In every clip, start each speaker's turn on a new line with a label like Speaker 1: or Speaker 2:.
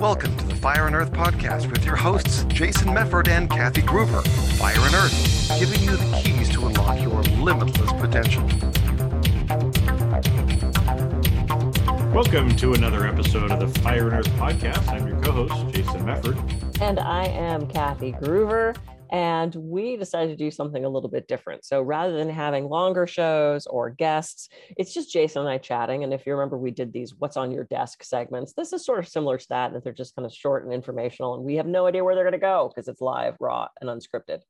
Speaker 1: Welcome to the Fire and Earth podcast with your hosts, Jason Mefford and Kathy Gruber. Fire and Earth, giving you the keys to unlock your limitless potential.
Speaker 2: Welcome to another episode of the Fire and Earth podcast. I'm your co host, Jason Mefford.
Speaker 3: And I am Kathy Gruber. And we decided to do something a little bit different. So rather than having longer shows or guests, it's just Jason and I chatting. And if you remember, we did these What's on Your Desk segments. This is sort of similar to that, that they're just kind of short and informational. And we have no idea where they're going to go because it's live, raw, and unscripted.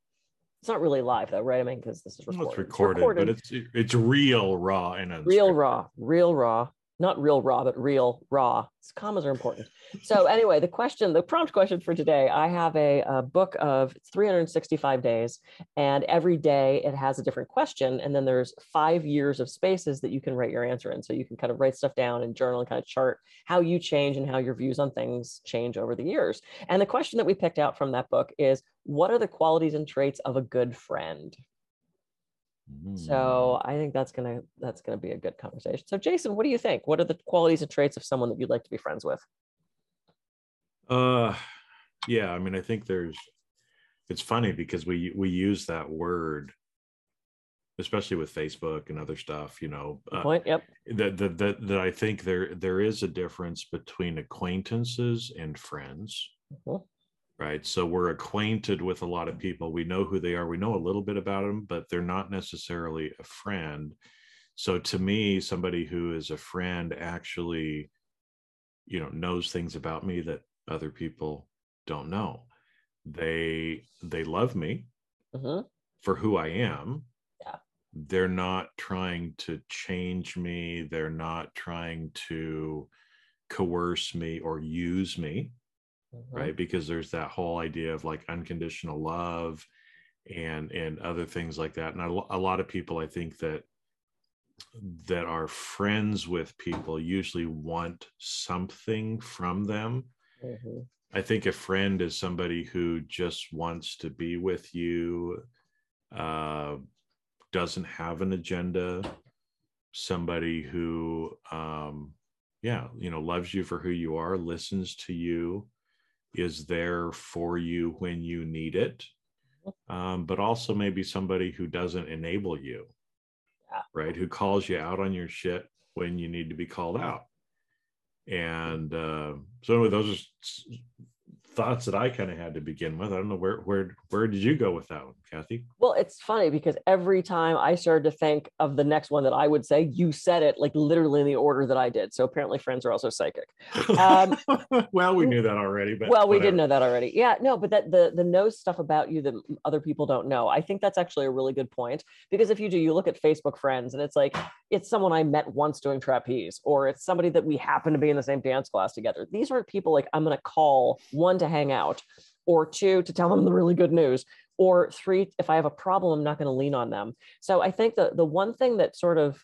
Speaker 3: It's not really live though, right? I mean, because this is recorded.
Speaker 2: Well, it's, recorded, it's recorded, but it's it's real raw and unscripted.
Speaker 3: real raw, real raw, not real raw, but real raw. Commas are important. So anyway, the question, the prompt question for today, I have a, a, book of 365 days, and every day it has a different question, and then there's five years of spaces that you can write your answer in. So you can kind of write stuff down and journal and kind of chart how you change and how your views on things change over the years. And the question that we picked out from that book is, what are the qualities and traits of a good friend? So I think that's gonna that's gonna be a good conversation. So Jason, what do you think? What are the qualities and traits of someone that you'd like to be friends with?
Speaker 2: Uh yeah, I mean I think there's it's funny because we we use that word especially with Facebook and other stuff, you know.
Speaker 3: Uh, point, yep.
Speaker 2: That, that that that I think there there is a difference between acquaintances and friends. Mm-hmm right? So we're acquainted with a lot of people. We know who they are. We know a little bit about them, but they're not necessarily a friend. So to me, somebody who is a friend actually, you know, knows things about me that other people don't know. They they love me mm-hmm. for who I am.
Speaker 3: Yeah.
Speaker 2: They're not trying to change me. They're not trying to coerce me or use me mm-hmm. right because there's that whole idea of like unconditional love and and other things like that and a lot of people i think that that are friends with people usually want something from them mm-hmm. i think a friend is somebody who just wants to be with you uh doesn't have an agenda somebody who um yeah you know loves you for who you are listens to you is there for you when you need it, um, but also maybe somebody who doesn't enable you,
Speaker 3: yeah.
Speaker 2: right? Who calls you out on your shit when you need to be called out. And uh, so, anyway, those are thoughts that I kind of had to begin with. I don't know where where where did you go with that one, Kathy?
Speaker 3: Well, it's funny because every time I started to think of the next one that I would say, you said it like literally in the order that I did. So apparently, friends are also psychic.
Speaker 2: Um, well, we knew that already, but
Speaker 3: well, we whatever. did know that already. Yeah, no, but that the the knows stuff about you that other people don't know. I think that's actually a really good point because if you do, you look at Facebook friends and it's like it's someone I met once doing trapeze, or it's somebody that we happen to be in the same dance class together. These aren't people like I'm going to call one to hang out, or two, to tell them the really good news, or three, if I have a problem, I'm not going to lean on them. So I think the, the one thing that sort of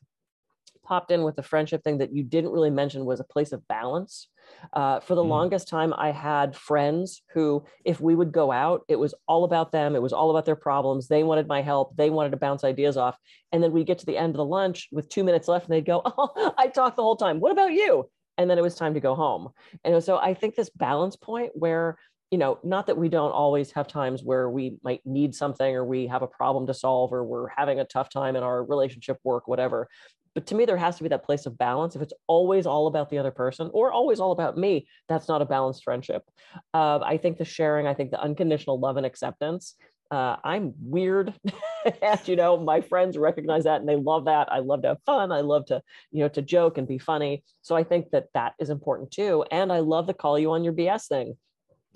Speaker 3: popped in with the friendship thing that you didn't really mention was a place of balance. Uh, for the mm. longest time, I had friends who, if we would go out, it was all about them. It was all about their problems. They wanted my help. They wanted to bounce ideas off. And then we get to the end of the lunch with two minutes left, and they'd go, "Oh, I talked the whole time. What about you?" And then it was time to go home. And so I think this balance point where, you know, not that we don't always have times where we might need something or we have a problem to solve or we're having a tough time in our relationship, work, whatever. But to me, there has to be that place of balance. If it's always all about the other person or always all about me, that's not a balanced friendship. Uh, I think the sharing, I think the unconditional love and acceptance uh, I'm weird. and, you know, my friends recognize that and they love that. I love to have fun. I love to, you know, to joke and be funny. So I think that that is important too. And I love the call you on your BS thing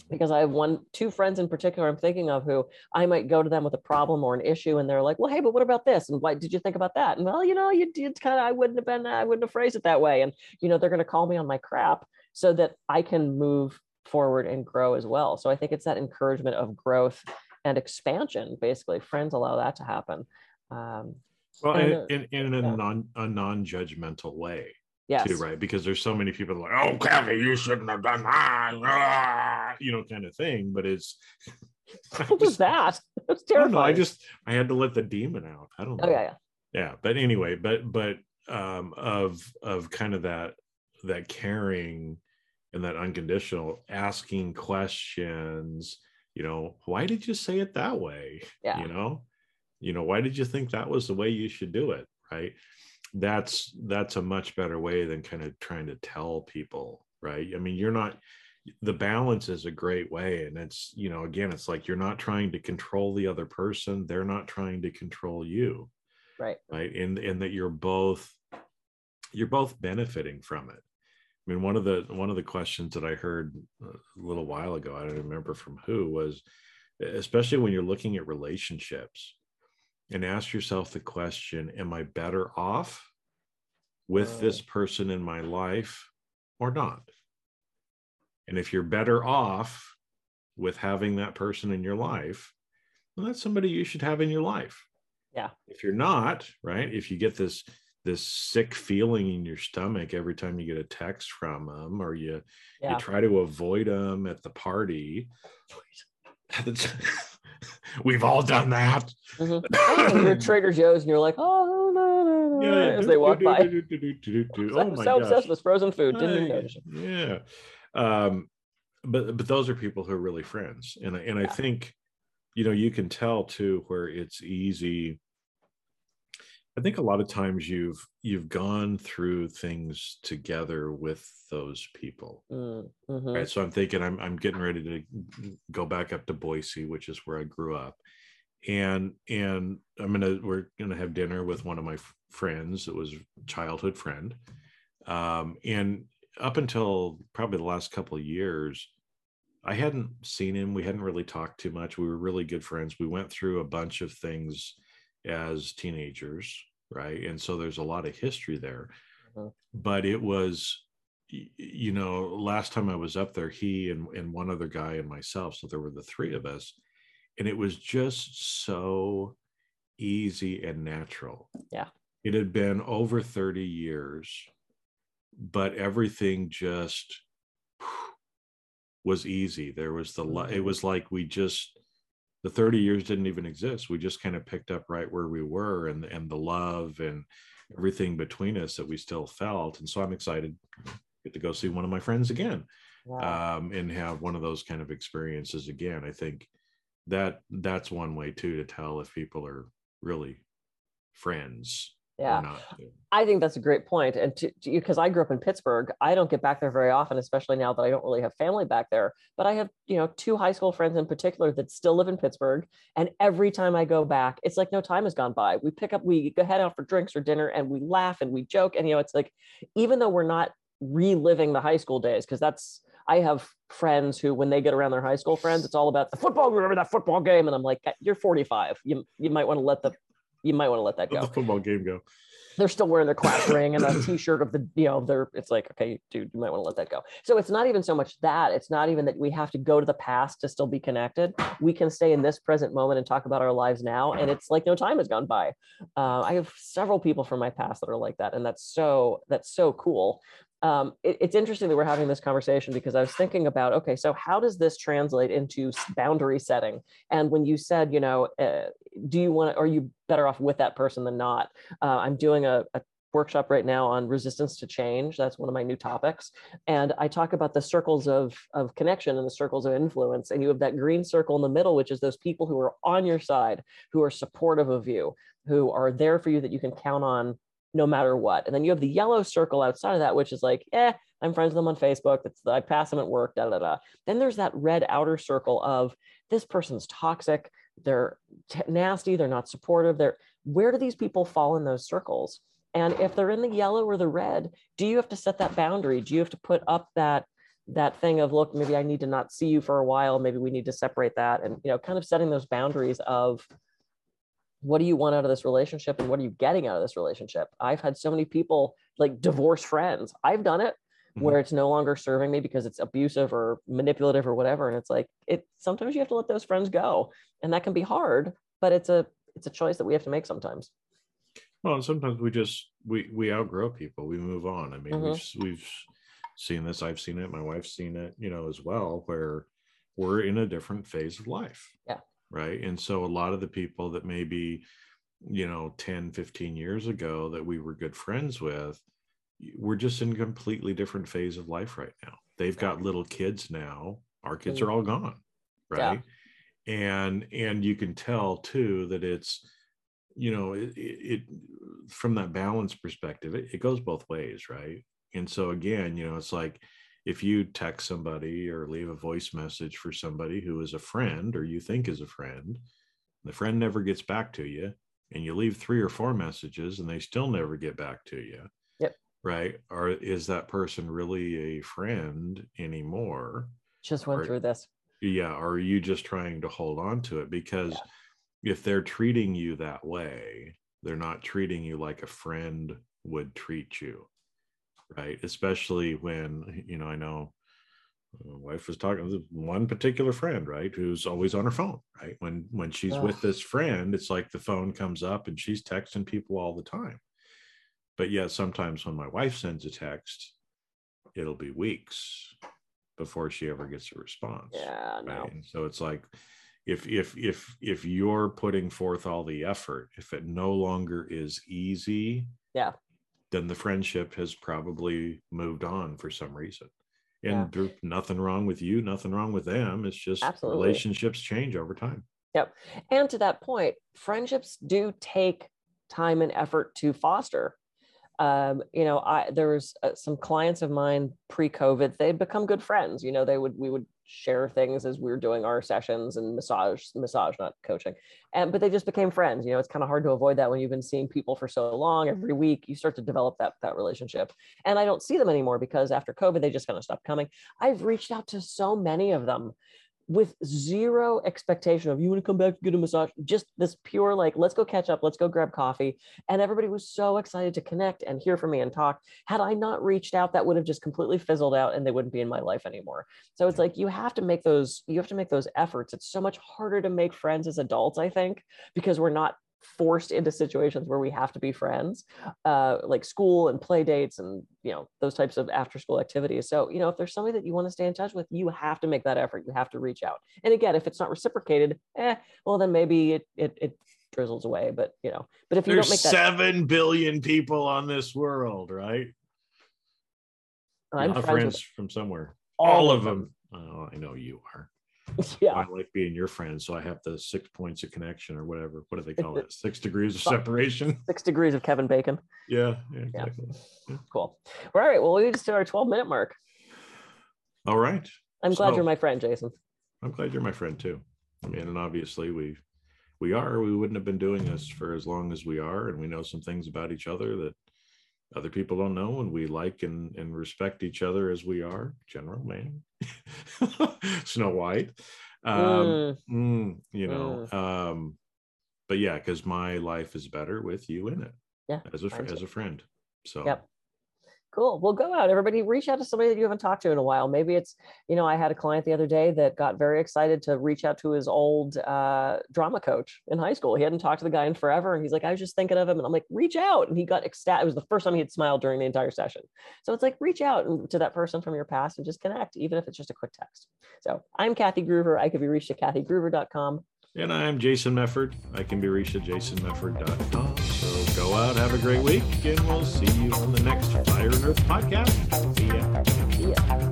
Speaker 3: because I have one, two friends in particular I'm thinking of who I might go to them with a problem or an issue, and they're like, "Well, hey, but what about this? And why did you think about that?" And well, you know, you did kind of, I wouldn't have been, I wouldn't have phrased it that way. And you know, they're going to call me on my crap so that I can move forward and grow as well. So I think it's that encouragement of growth and expansion. Basically, friends allow that to happen. Um,
Speaker 2: well, in, in, in a non a non judgmental way.
Speaker 3: Yes.
Speaker 2: Too, right? Because there's so many people like, oh, Kathy, you shouldn't have done that, ah, you know, kind of thing. But it's
Speaker 3: what was that? That's terrifying. I,
Speaker 2: I just I had to let the demon out. I don't know.
Speaker 3: Oh yeah, yeah.
Speaker 2: Yeah, but anyway, but but um of of kind of that that caring and that unconditional asking questions you know why did you say it that way?
Speaker 3: Yeah.
Speaker 2: you know? You know why did you think that was the way you should do it? Right? That's that's a much better way than kind of trying to tell people right? I mean you're not the balance is a great way and it's you know again it's like you're not trying to control the other person they're not trying to control you
Speaker 3: Right.
Speaker 2: right? And and that you're both you're both benefiting from it i mean one of the one of the questions that i heard uh, a little while ago i don't remember from who was especially when you're looking at relationships and ask yourself the question am i better off with this person in my life or not? And if you're better off with having that person in your life well that's somebody you should have in your life.
Speaker 3: Yeah.
Speaker 2: if you're not right if you get this this sick feeling in your stomach every time you get a text from them or you
Speaker 3: Yeah.
Speaker 2: you try to avoid them at the party we've all done that
Speaker 3: Mhm. Oh, you're at Trader Joe's and you're like, oh, no, no, no,
Speaker 2: Yeah,
Speaker 3: as they walk by.
Speaker 2: do, do, do, do, do, do.
Speaker 3: So,
Speaker 2: Oh my
Speaker 3: so
Speaker 2: gosh.
Speaker 3: obsessed with frozen food, didn't even notice.
Speaker 2: Yeah. Um, but but those are people who are really friends. And I and I think, you know, you can tell too where it's easy. I think a lot of times you've you've gone through things together with those people.
Speaker 3: Mm, mhm.
Speaker 2: Right. So I'm thinking I'm I'm getting ready to go back up to Boise, which is where I grew up. And and I'm gonna we're gonna have dinner with one of my f- friends. It was a childhood friend. Um, and up until probably the last couple of years, I hadn't seen him. We hadn't really talked too much. We were really good friends. We went through a bunch of things as teenagers, right? And so there's a lot of history there.
Speaker 3: Mhm.
Speaker 2: But it was you know, last time I was up there, he and, and one other guy and myself, so there were the three of us, and it was just so easy and natural.
Speaker 3: Yeah.
Speaker 2: It had been over 30 years, but everything just was easy. There was the, it
Speaker 3: Mhm.
Speaker 2: was like we just, the 30 years didn't even exist. We just kind of picked up right where we were and, and the love and everything between us that we still felt. And so I'm excited get to go see one of my friends again
Speaker 3: Wow.
Speaker 2: um, and have one of those kind of experiences again. I think that that's one way too to tell if people are really friends
Speaker 3: yeah. I think that's a great point. And to, to because I grew up in Pittsburgh, I don't get back there very often, especially now that I don't really have family back there. But I have, you know, two high school friends in particular that still live in Pittsburgh. And every time I go back, it's like no time has gone by. We pick up, we go head out for drinks or dinner and we laugh and we joke. And, you know, it's like, even though we're not reliving the high school days, because that's, I have friends who, when they get around their high school friends, it's all about the football. Remember that football game? And I'm like, you're 45. You, you might want to let the, you might want to let that
Speaker 2: Let
Speaker 3: go.
Speaker 2: the football game go.
Speaker 3: they're still wearing their class ring and a t-shirt of the you know they're it's like okay dude you might want to let that go. So it's not even so much that it's not even that we have to go to the past to still be connected. We can stay in this present moment and talk about our lives now and it's like no time has gone by. Uh, i have several people from my past that are like that and that's so that's so cool um, it- it's interesting that we're having this conversation because I was thinking about, okay, so how does this translate into boundary setting? And when you said, you know, uh, do you want, to are you better off with that person than not? Uh, I'm doing a, a workshop right now on resistance to change. That's one of my new topics. And I talk about the circles of, of connection and the circles of influence. And you have that green circle in the middle, which is those people who are on your side, who are supportive of you, who are there for you that you can count on no matter what. And then you have the yellow circle outside of that, which is like, eh, I'm friends with them on Facebook. That's I pass them at work, da da da. Then there's that red outer circle of this person's toxic, they're t- nasty, they're not supportive. They're where do these people fall in those circles? And if they're in the yellow or the red, do you have to set that boundary? Do you have to put up that that thing of look, maybe I need to not see you for a while, maybe we need to separate that, and you know, kind of setting those boundaries of what do you want out of this relationship and what are you getting out of this relationship i've had so many people like divorce friends i've done it
Speaker 2: Mhm.
Speaker 3: where it's no longer serving me because it's abusive or manipulative or whatever and it's like it sometimes you have to let those friends go and that can be hard but it's a it's a choice that we have to make sometimes
Speaker 2: Well, and sometimes we just we we outgrow people. We move on. I mean,
Speaker 3: Mhm.
Speaker 2: we've we've seen this. I've seen it. My wife's seen it. You know, as well, where we're in a different phase of life.
Speaker 3: Yeah.
Speaker 2: Right. And so a lot of the people that maybe, you know, 10, 15 years ago that we were good friends with, we're just in a completely different phase of life right now. they've got little kids now our kids
Speaker 3: Mm.
Speaker 2: are all gone
Speaker 3: Yeah.
Speaker 2: right and and you can tell too that it's you know it, it, it from that balance perspective it, it goes both ways right and so again you know it's like if you text somebody or leave a voice message for somebody who is a friend or you think is a friend the friend never gets back to you and you leave three or four messages and they still never get back to you
Speaker 3: Yep.
Speaker 2: right? Or is that person really a friend anymore?
Speaker 3: Just went
Speaker 2: Or-
Speaker 3: through this.
Speaker 2: yeah or are you just trying to hold on to it? Because if they're treating you that way they're not treating you like a friend would treat you right especially when you know i know my wife was talking to one particular friend right who's always on her phone right when when she's with this friend it's like the phone comes up and she's texting people all the time but yet sometimes when my wife sends a text it'll be weeks before she ever gets a response
Speaker 3: Yeah, no.
Speaker 2: right? And so it's like if if if if you're putting forth all the effort, if it no longer is easy,
Speaker 3: Yeah.
Speaker 2: Then the friendship has probably moved on for some reason. And
Speaker 3: Yeah.
Speaker 2: there's nothing wrong with you, nothing wrong with them. It's just
Speaker 3: Absolutely.
Speaker 2: relationships change over time. Yep.
Speaker 3: And to that point, friendships do take time and effort to foster. Um, you know, I there was uh, some clients of mine pre-COVID. They'd become good friends. You know, they would we would share things as we were doing our sessions and massage, massage, not coaching. And but they just became friends. You know, it's kind of hard to avoid that when you've been seeing people for so long. Every week, you start to develop that that relationship. And I don't see them anymore because after COVID, they just kind of stopped coming. I've reached out to so many of them with zero expectation of you want to come back to get a massage? Just this pure like let's go catch up let's go grab coffee. And everybody was so excited to connect and hear from me and talk. Had i not reached out that would have just completely fizzled out and they wouldn't be in my life anymore. So it's like you have to make those you have to make those efforts. It's so much harder to make friends as adults i think because we're not forced into situations where we have to be friends uh, like school and play dates and you know those types of after school activities so you know if there's somebody that you want to stay in touch with you have to make that effort you have to reach out and again if it's not reciprocated eh, well then maybe it it, it drizzles away but you know but if you
Speaker 2: There's
Speaker 3: don't make that
Speaker 2: seven billion people on this world, right?
Speaker 3: i'm friends,
Speaker 2: friends from somewhere.
Speaker 3: all,
Speaker 2: All of them. Oh, I know you are.
Speaker 3: yeah
Speaker 2: I like being your friend, so I have the six points of connection or whatever. What do they call
Speaker 3: It-?
Speaker 2: Six degrees of separation.
Speaker 3: six degrees of kevin bacon
Speaker 2: Yeah, yeah, exactly.
Speaker 3: cool all right well we just hit our 12 minute mark
Speaker 2: All right.
Speaker 3: i'm glad
Speaker 2: So-
Speaker 3: you're my friend jason
Speaker 2: I'm glad you're my friend too. I mean, and obviously we we are. We wouldn't have been doing this for as long as we are, and we know some things about each other that other people don't know, and we like and and respect each other as we are. General man, Snow White. Um,
Speaker 3: Mm,
Speaker 2: mm, you know, um, but yeah, because my life is better with you in it.
Speaker 3: Yeah,
Speaker 2: as a as a friend. So
Speaker 3: Yep. Cool. Well, go out, everybody. Reach out to somebody that you haven't talked to in a while. Maybe it's, you know, I had a client the other day that got very excited to reach out to his old uh, drama coach in high school. He hadn't talked to the guy in forever, and he's like, "I was just thinking of him," and I'm like, "Reach out!" And he got ecstatic. It was the first time he had smiled during the entire session. So it's like, reach out to that person from your past and just connect, even if it's just a quick text. So I'm Kathy Gruber. I could be reached at kathygruber.com.
Speaker 2: And I'm Jason Mefford. I can be reached at jasonmefford.com. So go out, have a great week, and we'll see you on the next Fire and Earth podcast. See ya.